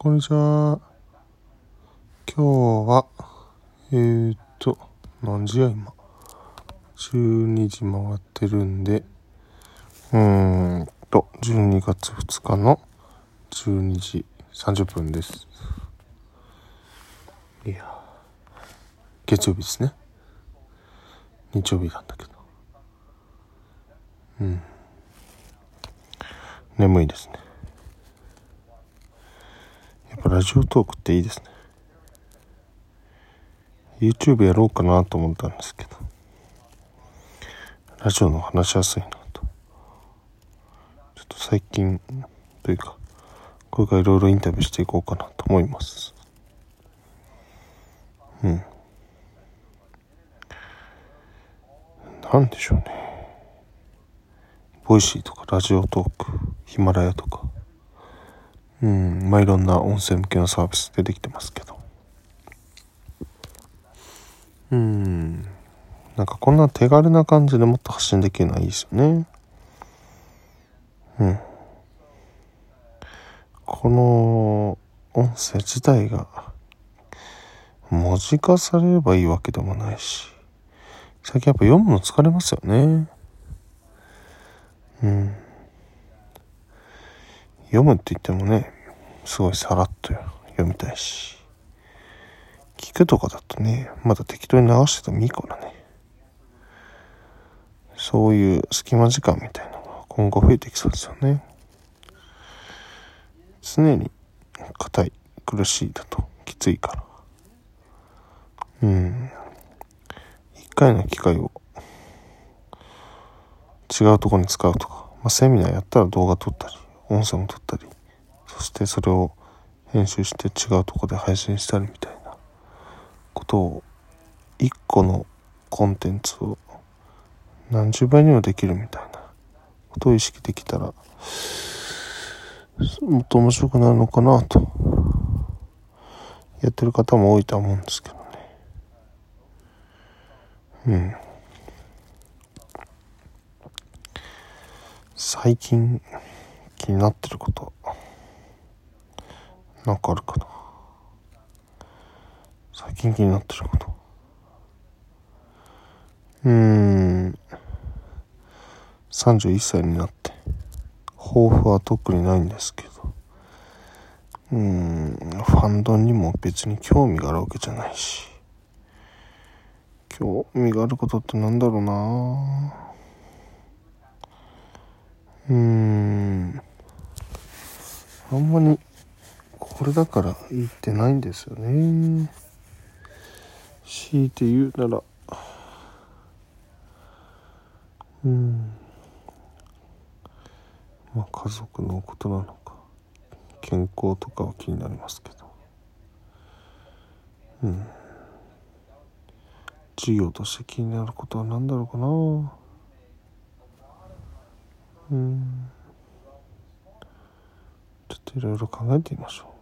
こんにちは。今日は、えーっと、何時や今？12時回ってるんで、うーんと、12月2日の12時30分です。いや月曜日ですね。日曜日なんだけど。うん。眠いですね。ぱラジオトークっていいですね。YouTube やろうかなと思ったんですけど、ラジオの話しやすいなと。ちょっと最近というか、これからいろいろインタビューしていこうかなと思います。うん。なんでしょうね。 Voicy とか Radiotalk、ヒマラヤとか、うん、まあいろんな音声向けのサービス出てきてますけど。うん、なんかこんな手軽な感じでもっと発信できるのはいいですよね。うん。この音声自体が文字化されればいいわけでもないし、最近やっぱ読むの疲れますよね。うん。読むって言ってもね、すごいさらっと読みたいし。聞くとかだとね、まだ適当に流しててもいいからね。そういう隙間時間みたいなのが今後増えてきそうですよね。常に硬い、苦しいだときついから。うん。一回の機会を違うとこに使うとか、まあ、セミナーやったら動画撮ったり、音声も撮ったり、そしてそれを編集して違うとこで配信したりみたいなことを、一個のコンテンツを何十倍にもできるみたいなことを意識できたら、もっと面白くなるのかなと、やってる方も多いと思うんですけどね。うん。最近気になってること。なんかあるかな。最近気になってること。うーん。31歳になって。抱負は特にないんですけど。うーん。ファンドにも別に興味があるわけじゃないし。興味があることってなんだろうな。うーん。あんまりこれだからいいってないんですよね。強いて言うなら。うん。まあ家族のことなのか。健康とかは気になりますけど。うん。事業として気になることは何だろうかな。うん。といろいろ考えてみましょう。